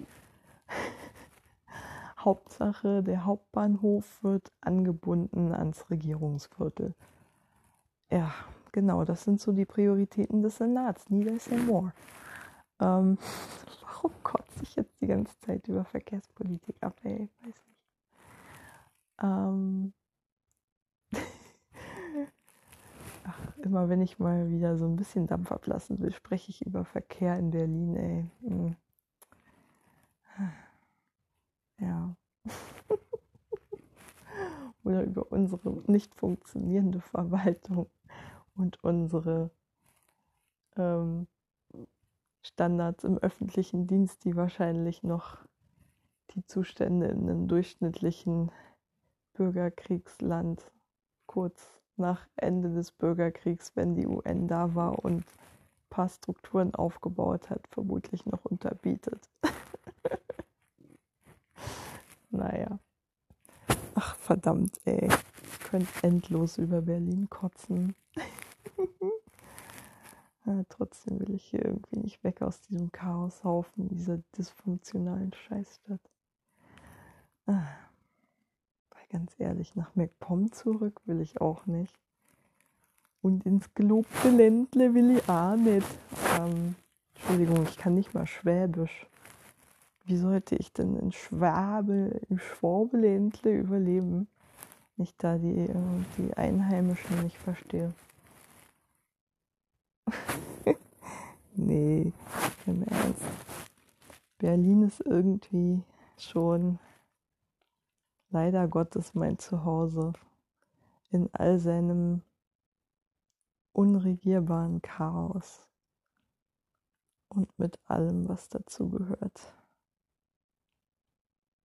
Hauptsache, der Hauptbahnhof wird angebunden ans Regierungsviertel. Ja, genau, das sind so die Prioritäten des Senats. Neither say more. Ähm, warum kotze ich jetzt die ganze Zeit über Verkehrspolitik ab? Ey, weiß nicht. Ähm, immer wenn ich mal wieder so ein bisschen Dampf ablassen will, spreche ich über Verkehr in Berlin, ey. Hm. Ja. Oder über unsere nicht funktionierende Verwaltung und unsere ähm, Standards im öffentlichen Dienst, die wahrscheinlich noch die Zustände in einem durchschnittlichen Bürgerkriegsland kurz nach Ende des Bürgerkriegs, wenn die UN da war und ein paar Strukturen aufgebaut hat, vermutlich noch unterbietet. naja. Ach verdammt, ey. Ich könnte endlos über Berlin kotzen. ja, trotzdem will ich hier irgendwie nicht weg aus diesem Chaoshaufen, dieser dysfunktionalen Scheißstadt. Ah ganz ehrlich, nach MacPom zurück will ich auch nicht. Und ins gelobte Ländle will ich auch nicht. Ähm, Entschuldigung, ich kann nicht mal Schwäbisch. Wie sollte ich denn in Schwabe, im Schwabeländle überleben, wenn ich da die, die Einheimischen nicht verstehe? nee, im Ernst. Berlin ist irgendwie schon leider Gottes mein Zuhause in all seinem unregierbaren Chaos und mit allem, was dazugehört.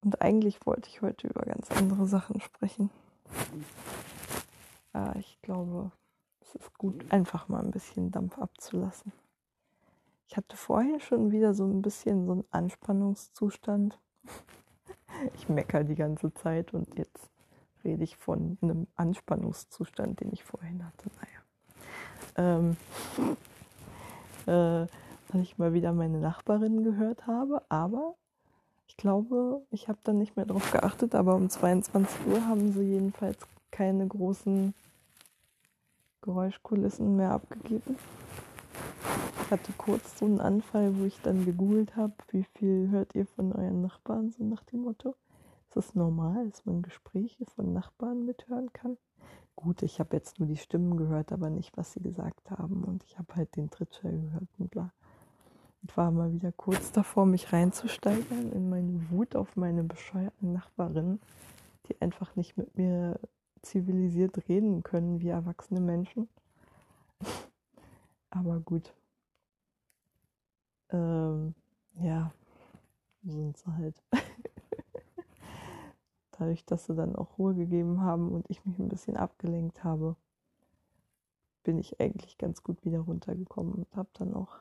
Und eigentlich wollte ich heute über ganz andere Sachen sprechen. Aber ich glaube, es ist gut, einfach mal ein bisschen Dampf abzulassen. Ich hatte vorher schon wieder so ein bisschen so einen Anspannungszustand. Ich meckere die ganze Zeit und jetzt rede ich von einem Anspannungszustand, den ich vorhin hatte. Naja. Ähm, äh, weil ich mal wieder meine Nachbarin gehört habe, aber ich glaube, ich habe dann nicht mehr darauf geachtet, aber um 22 Uhr haben sie jedenfalls keine großen Geräuschkulissen mehr abgegeben. Hatte kurz so einen Anfall, wo ich dann gegoogelt habe, wie viel hört ihr von euren Nachbarn, so nach dem Motto. Ist das normal, dass man Gespräche von Nachbarn mithören kann? Gut, ich habe jetzt nur die Stimmen gehört, aber nicht, was sie gesagt haben. Und ich habe halt den Trittschall gehört und bla. Und war mal wieder kurz davor, mich reinzusteigern in meine Wut auf meine bescheuerten Nachbarinnen, die einfach nicht mit mir zivilisiert reden können wie erwachsene Menschen. aber gut ähm, ja, sind sie halt. Dadurch, dass sie dann auch Ruhe gegeben haben und ich mich ein bisschen abgelenkt habe, bin ich eigentlich ganz gut wieder runtergekommen und habe dann auch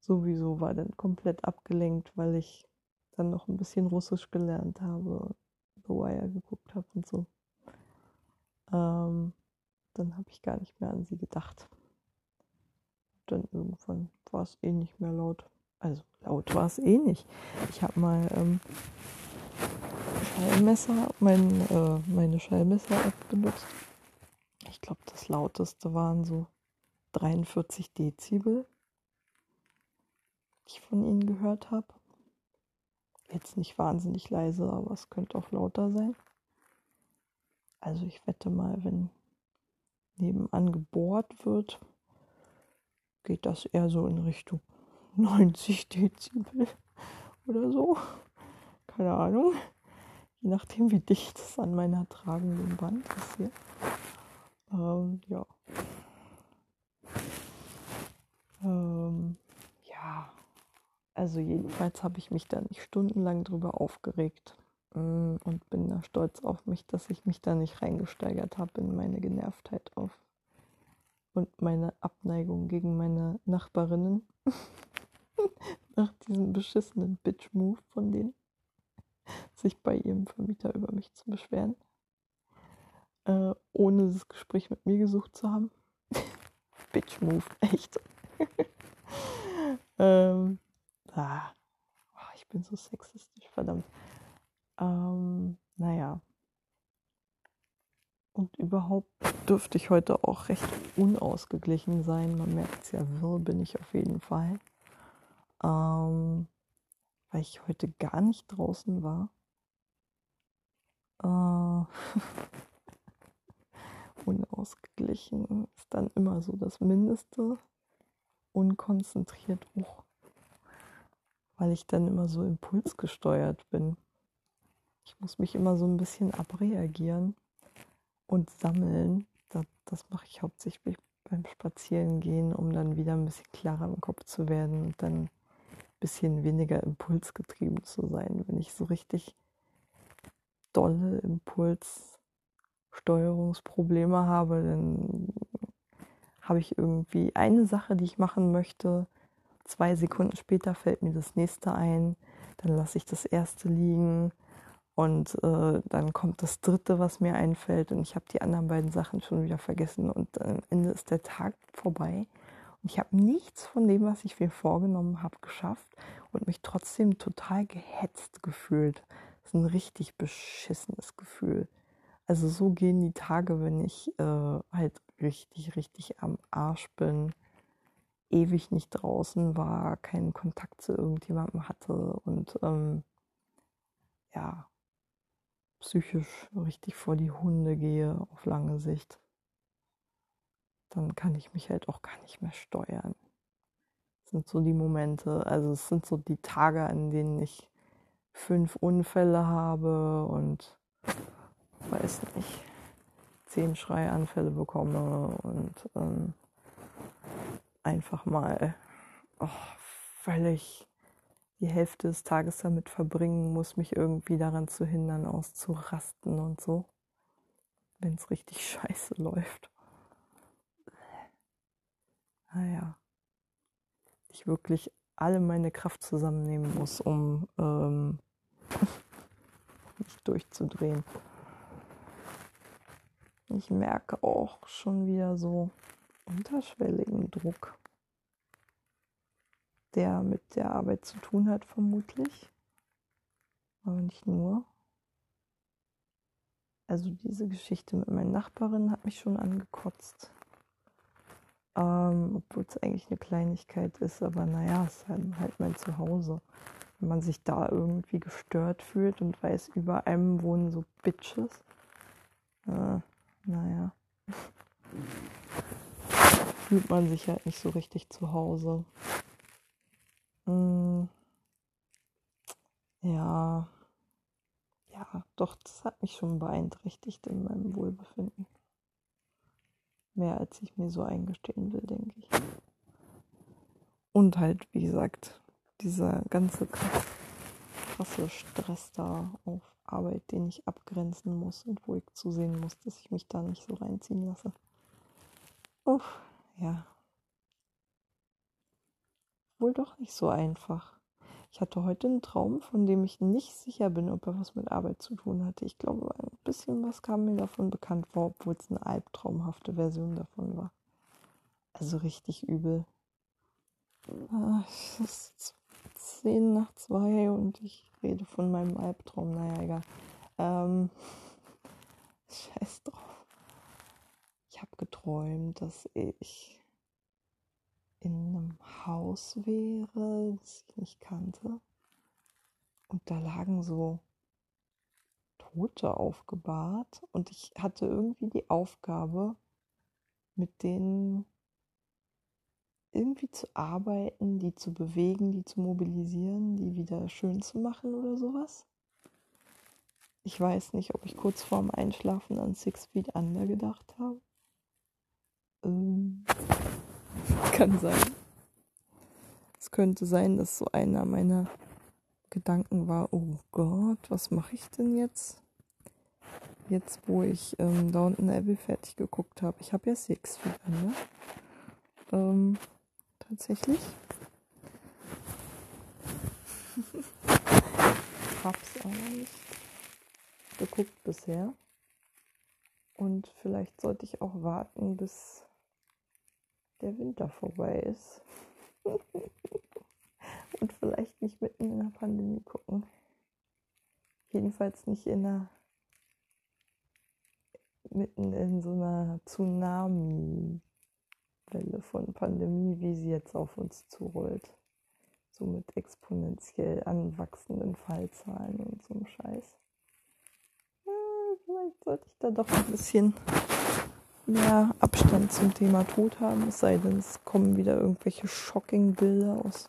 sowieso war dann komplett abgelenkt, weil ich dann noch ein bisschen Russisch gelernt habe, The Wire geguckt habe und so. Ähm, dann habe ich gar nicht mehr an sie gedacht. Dann irgendwann war es eh nicht mehr laut. Also laut war es eh nicht. Ich habe mal ähm, Schallmesser, mein, äh, meine Schallmesser-App benutzt. Ich glaube, das lauteste waren so 43 Dezibel, die ich von ihnen gehört habe. Jetzt nicht wahnsinnig leise, aber es könnte auch lauter sein. Also ich wette mal, wenn nebenan gebohrt wird, geht das eher so in Richtung 90 Dezibel oder so. Keine Ahnung. Je nachdem, wie dicht es an meiner tragenden Wand ist hier. Ähm, ja. Ähm, ja. Also jedenfalls habe ich mich da nicht stundenlang drüber aufgeregt mm, und bin da stolz auf mich, dass ich mich da nicht reingesteigert habe in meine Genervtheit auf und meine Abneigung gegen meine Nachbarinnen nach diesem beschissenen Bitch-Move von denen, sich bei ihrem Vermieter über mich zu beschweren, äh, ohne das Gespräch mit mir gesucht zu haben. Bitch-Move, echt. ähm, ah, ich bin so sexistisch, verdammt. Ähm, naja. Und überhaupt dürfte ich heute auch recht unausgeglichen sein. Man merkt es ja, wirr bin ich auf jeden Fall. Ähm, weil ich heute gar nicht draußen war. Äh, unausgeglichen ist dann immer so das Mindeste. Unkonzentriert hoch. Weil ich dann immer so impulsgesteuert bin. Ich muss mich immer so ein bisschen abreagieren und sammeln. Das, das mache ich hauptsächlich beim Spazierengehen, um dann wieder ein bisschen klarer im Kopf zu werden und dann ein bisschen weniger impulsgetrieben zu sein. Wenn ich so richtig dolle Impulssteuerungsprobleme habe, dann habe ich irgendwie eine Sache, die ich machen möchte. Zwei Sekunden später fällt mir das nächste ein. Dann lasse ich das erste liegen und äh, dann kommt das dritte, was mir einfällt und ich habe die anderen beiden Sachen schon wieder vergessen und am Ende ist der Tag vorbei und ich habe nichts von dem, was ich mir vorgenommen habe, geschafft und mich trotzdem total gehetzt gefühlt. Das ist ein richtig beschissenes Gefühl. Also so gehen die Tage, wenn ich äh, halt richtig, richtig am Arsch bin, ewig nicht draußen war, keinen Kontakt zu irgendjemandem hatte und ähm, ja, psychisch richtig vor die Hunde gehe auf lange Sicht, dann kann ich mich halt auch gar nicht mehr steuern. Das sind so die Momente, also es sind so die Tage, an denen ich fünf Unfälle habe und weiß nicht, zehn Schreianfälle bekomme und ähm, einfach mal oh, völlig die Hälfte des Tages damit verbringen muss, mich irgendwie daran zu hindern, auszurasten und so, wenn es richtig scheiße läuft. Naja, ich wirklich alle meine Kraft zusammennehmen muss, um ähm, nicht durchzudrehen. Ich merke auch schon wieder so unterschwelligen Druck der mit der Arbeit zu tun hat, vermutlich. Aber nicht nur. Also diese Geschichte mit meinen Nachbarinnen hat mich schon angekotzt. Ähm, Obwohl es eigentlich eine Kleinigkeit ist, aber naja, es ist halt, halt mein Zuhause. Wenn man sich da irgendwie gestört fühlt und weiß, über einem wohnen so Bitches. Äh, naja. fühlt man sich halt nicht so richtig zu Hause. Mm. Ja, ja, doch, das hat mich schon beeinträchtigt in meinem Wohlbefinden. Mehr als ich mir so eingestehen will, denke ich. Und halt, wie gesagt, dieser ganze krasse Stress da auf Arbeit, den ich abgrenzen muss und wo ich zusehen muss, dass ich mich da nicht so reinziehen lasse. Uff, ja wohl doch nicht so einfach. Ich hatte heute einen Traum, von dem ich nicht sicher bin, ob er was mit Arbeit zu tun hatte. Ich glaube, ein bisschen was kam mir davon bekannt vor, obwohl es eine albtraumhafte Version davon war. Also richtig übel. Ah, es ist zehn nach zwei und ich rede von meinem Albtraum. Naja, egal. Ähm, scheiß drauf. Ich habe geträumt, dass ich in einem Haus wäre, das ich nicht kannte. Und da lagen so Tote aufgebahrt. Und ich hatte irgendwie die Aufgabe, mit denen irgendwie zu arbeiten, die zu bewegen, die zu mobilisieren, die wieder schön zu machen oder sowas. Ich weiß nicht, ob ich kurz vorm Einschlafen an Six Feet Under gedacht habe. Ähm, kann sein. Es könnte sein, dass so einer meiner Gedanken war, oh Gott, was mache ich denn jetzt? Jetzt, wo ich ähm, Downton Abbey fertig geguckt habe. Ich habe ja Six Feet Under. Ähm, tatsächlich. hab's aber nicht geguckt bisher. Und vielleicht sollte ich auch warten, bis der Winter vorbei ist. Und vielleicht nicht mitten in der Pandemie gucken. Jedenfalls nicht in einer mitten in so einer Tsunami Welle von Pandemie, wie sie jetzt auf uns zurollt. So mit exponentiell anwachsenden Fallzahlen und so einem Scheiß. Ja, vielleicht sollte ich da doch ein bisschen mehr Abstand zum Thema Tod haben, es sei denn, es kommen wieder irgendwelche shocking Bilder aus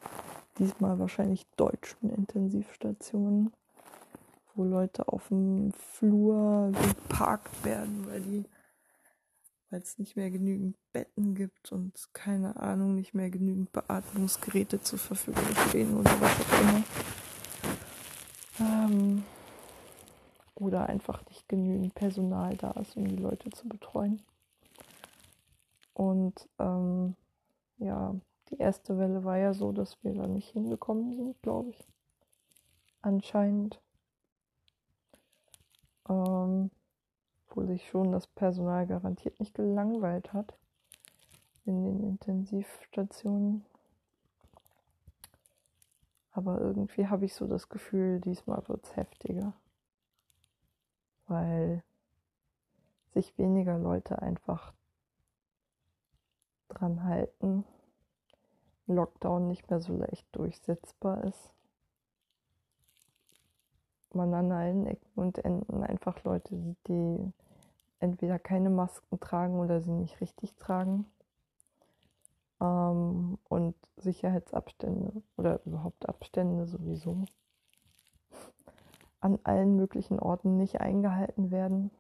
diesmal wahrscheinlich deutschen Intensivstationen, wo Leute auf dem Flur geparkt werden, weil die weil es nicht mehr genügend Betten gibt und keine Ahnung, nicht mehr genügend Beatmungsgeräte zur Verfügung stehen oder was auch immer. Ähm, oder einfach nicht genügend Personal da ist, um die Leute zu betreuen. Und ähm, ja, die erste Welle war ja so, dass wir da nicht hingekommen sind, glaube ich. Anscheinend. Ähm, obwohl sich schon das Personal garantiert nicht gelangweilt hat in den Intensivstationen. Aber irgendwie habe ich so das Gefühl, diesmal wird es heftiger. Weil sich weniger Leute einfach dran halten, Lockdown nicht mehr so leicht durchsetzbar ist. Man an allen Ecken und Enden einfach Leute sieht, die entweder keine Masken tragen oder sie nicht richtig tragen. Ähm, und Sicherheitsabstände oder überhaupt Abstände sowieso an allen möglichen Orten nicht eingehalten werden.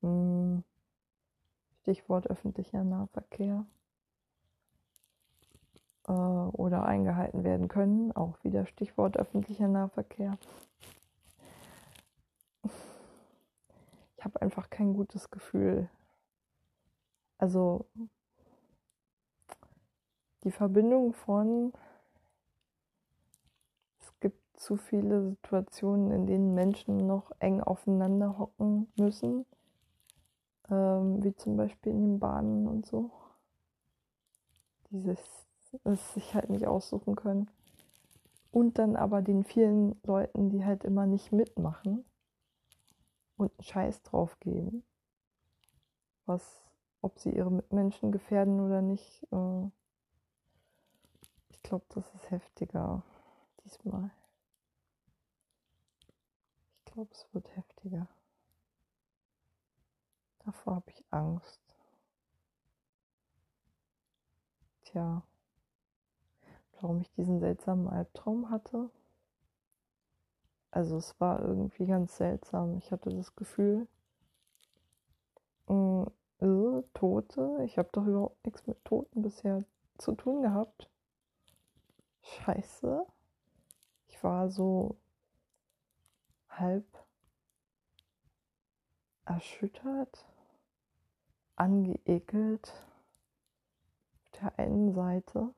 Hm. Stichwort öffentlicher Nahverkehr. Äh, oder eingehalten werden können. Auch wieder Stichwort öffentlicher Nahverkehr. Ich habe einfach kein gutes Gefühl. Also die Verbindung von es gibt zu viele Situationen, in denen Menschen noch eng aufeinander hocken müssen ähm, wie zum Beispiel in den Bahnen und so. Dieses es sich halt nicht aussuchen können. Und dann aber den vielen Leuten, die halt immer nicht mitmachen und einen Scheiß drauf geben, was, ob sie ihre Mitmenschen gefährden oder nicht. Äh, ich glaube, das ist heftiger diesmal. Ich glaube, es wird heftiger. Davor habe ich Angst. Tja, warum ich diesen seltsamen Albtraum hatte? Also es war irgendwie ganz seltsam. Ich hatte das Gefühl, mh, mm, äh, Tote, ich habe doch überhaupt nichts mit Toten bisher zu tun gehabt. Scheiße. Ich war so halb erschüttert, angeekelt auf der einen Seite,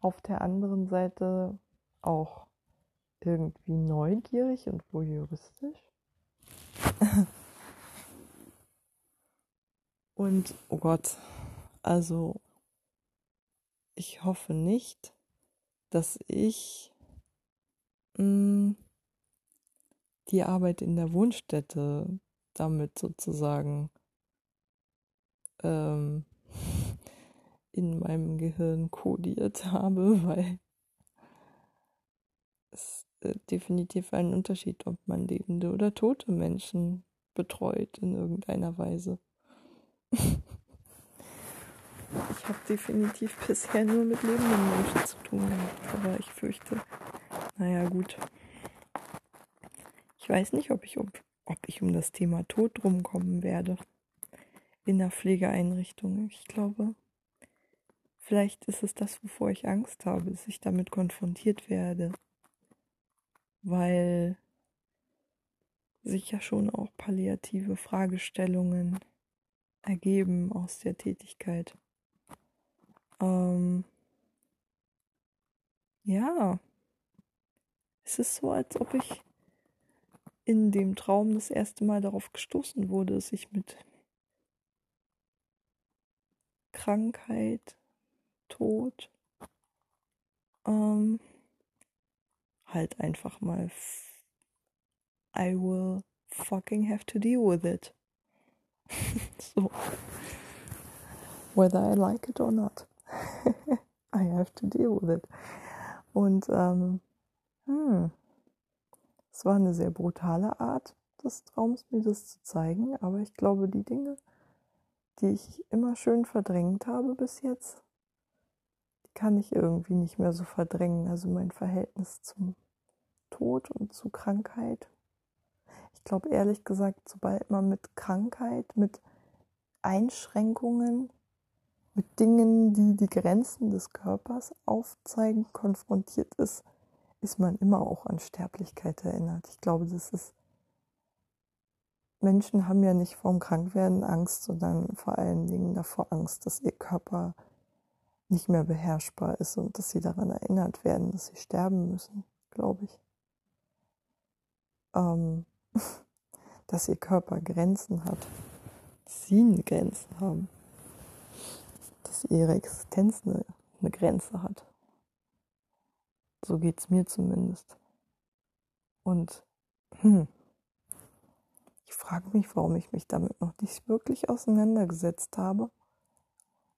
auf der anderen Seite auch irgendwie neugierig und voyeuristisch. und, oh Gott, also ich hoffe nicht, dass ich mh, mm, die Arbeit in der Wohnstätte damit sozusagen ähm, in meinem Gehirn kodiert habe, weil es äh, definitiv einen Unterschied, ob man lebende oder tote Menschen betreut in irgendeiner Weise. ich habe definitiv bisher nur mit lebenden Menschen zu tun gehabt, aber ich fürchte, naja gut. Ich weiß nicht, ob ich, ob, ob ich um das Thema Tod rumkommen werde in der Pflegeeinrichtung. Ich glaube, vielleicht ist es das, wovor ich Angst habe, dass ich damit konfrontiert werde, weil sich ja schon auch palliative Fragestellungen ergeben aus der Tätigkeit. Ähm, ja, es ist so, als ob ich in dem Traum das erste Mal darauf gestoßen wurde, sich mit Krankheit, Tod, ähm, halt einfach mal I will fucking have to deal with it. so. Whether I like it or not. I have to deal with it. Und ähm, hm, es war eine sehr brutale Art des Traums, mir das zu zeigen, aber ich glaube, die Dinge, die ich immer schön verdrängt habe bis jetzt, die kann ich irgendwie nicht mehr so verdrängen. Also mein Verhältnis zum Tod und zu Krankheit. Ich glaube ehrlich gesagt, sobald man mit Krankheit, mit Einschränkungen, mit Dingen, die die Grenzen des Körpers aufzeigen, konfrontiert ist, ist man immer auch an Sterblichkeit erinnert. Ich glaube, das ist Menschen haben ja nicht vorm Krankwerden Angst, sondern vor allen Dingen davor Angst, dass ihr Körper nicht mehr beherrschbar ist und dass sie daran erinnert werden, dass sie sterben müssen, glaube ich. Ähm, dass ihr Körper Grenzen hat, sie Grenzen haben, dass ihre Existenz eine, eine Grenze hat. So geht es mir zumindest. Und hm, ich frage mich, warum ich mich damit noch nicht wirklich auseinandergesetzt habe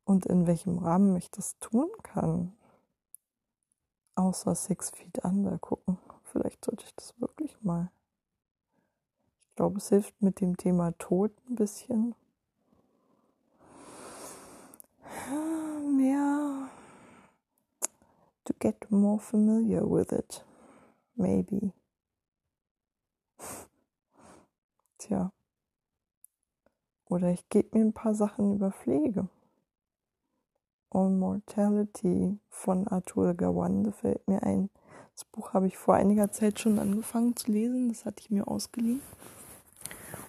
und in welchem Rahmen ich das tun kann. Außer Six Feet Under gucken. Vielleicht sollte ich das wirklich mal. Ich glaube, es hilft mit dem Thema Tod ein bisschen. Mehr to get more familiar with it. Maybe. Tja. Oder ich gebe mir ein paar Sachen über Pflege. On Mortality von Arthur Gawande fällt mir ein. Das Buch habe ich vor einiger Zeit schon angefangen zu lesen. Das hatte ich mir ausgeliehen.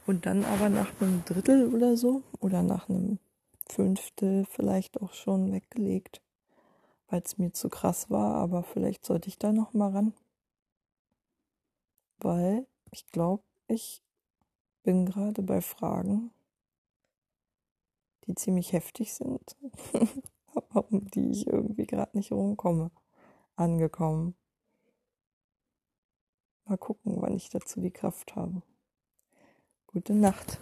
Und dann aber nach einem Drittel oder so oder nach einem Fünftel vielleicht auch schon weggelegt, weil es mir zu krass war. Aber vielleicht sollte ich da noch mal ran, weil ich glaube, ich bin gerade bei Fragen, die ziemlich heftig sind, aber um die ich irgendwie gerade nicht rumkomme, angekommen. Mal gucken, wann ich dazu die Kraft habe. Gute Nacht.